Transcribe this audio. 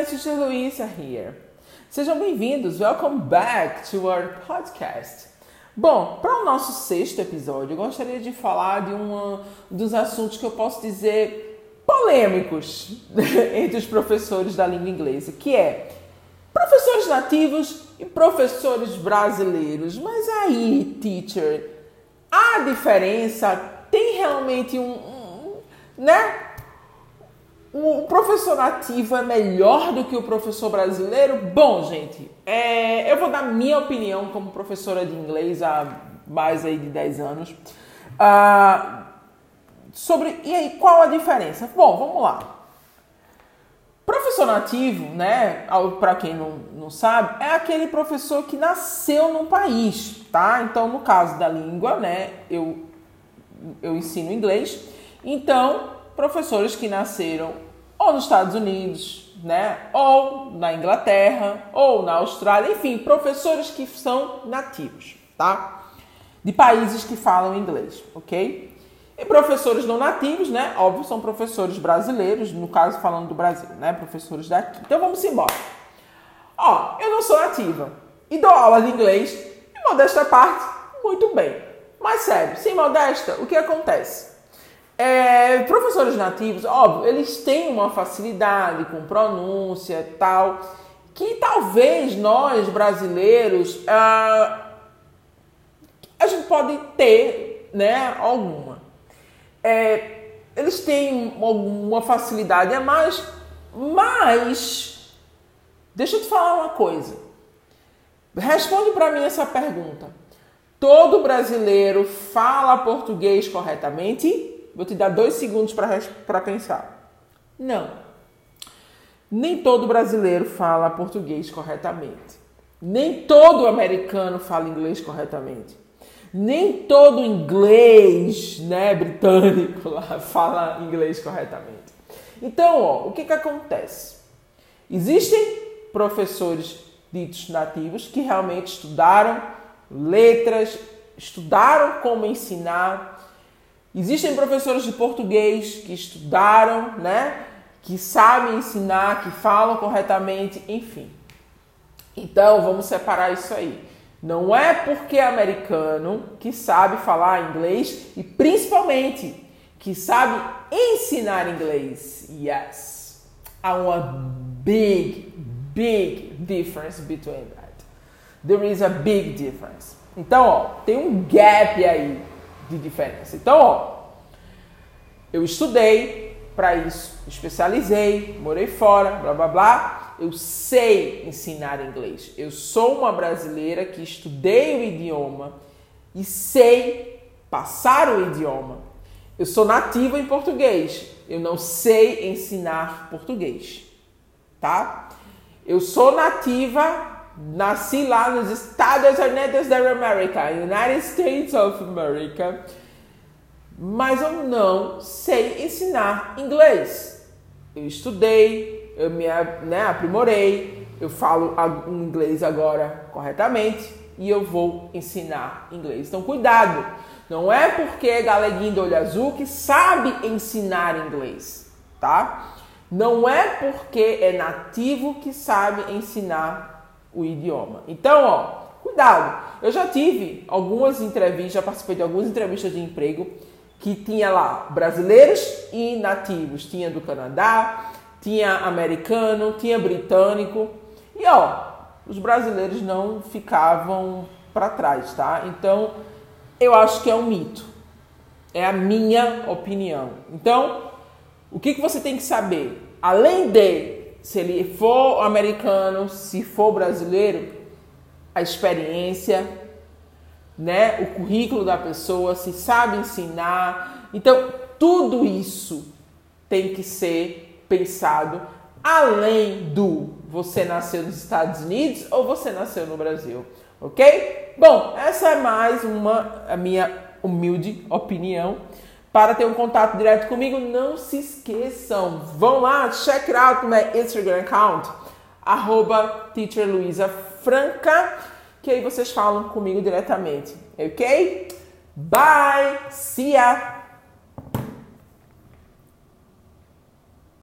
everyone, Teacher Luisa here. Sejam bem-vindos, welcome back to our podcast. Bom, para o nosso sexto episódio, eu gostaria de falar de um dos assuntos que eu posso dizer polêmicos entre os professores da língua inglesa, que é professores nativos e professores brasileiros. Mas aí, teacher, a diferença tem realmente um, um né? O professor nativo é melhor do que o professor brasileiro? Bom, gente, é, eu vou dar minha opinião como professora de inglês há mais aí de 10 anos. Uh, sobre, e aí, qual a diferença? Bom, vamos lá. Professor nativo, né, para quem não, não sabe, é aquele professor que nasceu num país, tá? Então, no caso da língua, né, eu, eu ensino inglês. Então, professores que nasceram ou nos Estados Unidos, né? Ou na Inglaterra, ou na Austrália, enfim, professores que são nativos, tá? De países que falam inglês, ok? E professores não nativos, né? Óbvio, são professores brasileiros, no caso falando do Brasil, né? Professores daqui. Então vamos embora. Ó, eu não sou nativa e dou aula de inglês, e modesta parte, muito bem. Mas sério, sem modesta, o que acontece? É, professores nativos, óbvio, eles têm uma facilidade com pronúncia e tal, que talvez nós brasileiros ah, a gente pode ter, né, alguma. É, eles têm alguma facilidade a mais, mas deixa eu te falar uma coisa. Responde para mim essa pergunta. Todo brasileiro fala português corretamente? Vou te dar dois segundos para pensar. Não. Nem todo brasileiro fala português corretamente. Nem todo americano fala inglês corretamente. Nem todo inglês, né, britânico lá fala inglês corretamente. Então, ó, o que que acontece? Existem professores ditos nativos que realmente estudaram letras, estudaram como ensinar, Existem professores de português que estudaram, né? Que sabem ensinar, que falam corretamente, enfim. Então, vamos separar isso aí. Não é porque é americano que sabe falar inglês e principalmente que sabe ensinar inglês. Yes. Há uma big, big difference between that. There is a big difference. Então, ó, tem um gap aí de diferença. Então, ó, eu estudei para isso, especializei, morei fora, blá blá blá. Eu sei ensinar inglês. Eu sou uma brasileira que estudei o idioma e sei passar o idioma. Eu sou nativa em português. Eu não sei ensinar português, tá? Eu sou nativa nasci lá nos Estados Unidos da América, United States of America, mas eu não sei ensinar inglês. Eu estudei, eu me né, aprimorei, eu falo inglês agora corretamente e eu vou ensinar inglês. Então, cuidado! Não é porque é galeguinho do olho azul que sabe ensinar inglês, tá? Não é porque é nativo que sabe ensinar o idioma. Então, ó, cuidado. Eu já tive algumas entrevistas, já participei de algumas entrevistas de emprego que tinha lá brasileiros e nativos. Tinha do Canadá, tinha americano, tinha britânico. E ó, os brasileiros não ficavam para trás, tá? Então, eu acho que é um mito. É a minha opinião. Então, o que, que você tem que saber? Além de se ele for americano, se for brasileiro, a experiência, né, o currículo da pessoa, se sabe ensinar. Então, tudo isso tem que ser pensado além do você nasceu nos Estados Unidos ou você nasceu no Brasil, ok? Bom, essa é mais uma a minha humilde opinião para ter um contato direto comigo, não se esqueçam. Vão lá, check out my Instagram account, arroba Franca, que aí vocês falam comigo diretamente, ok? Bye! See ya!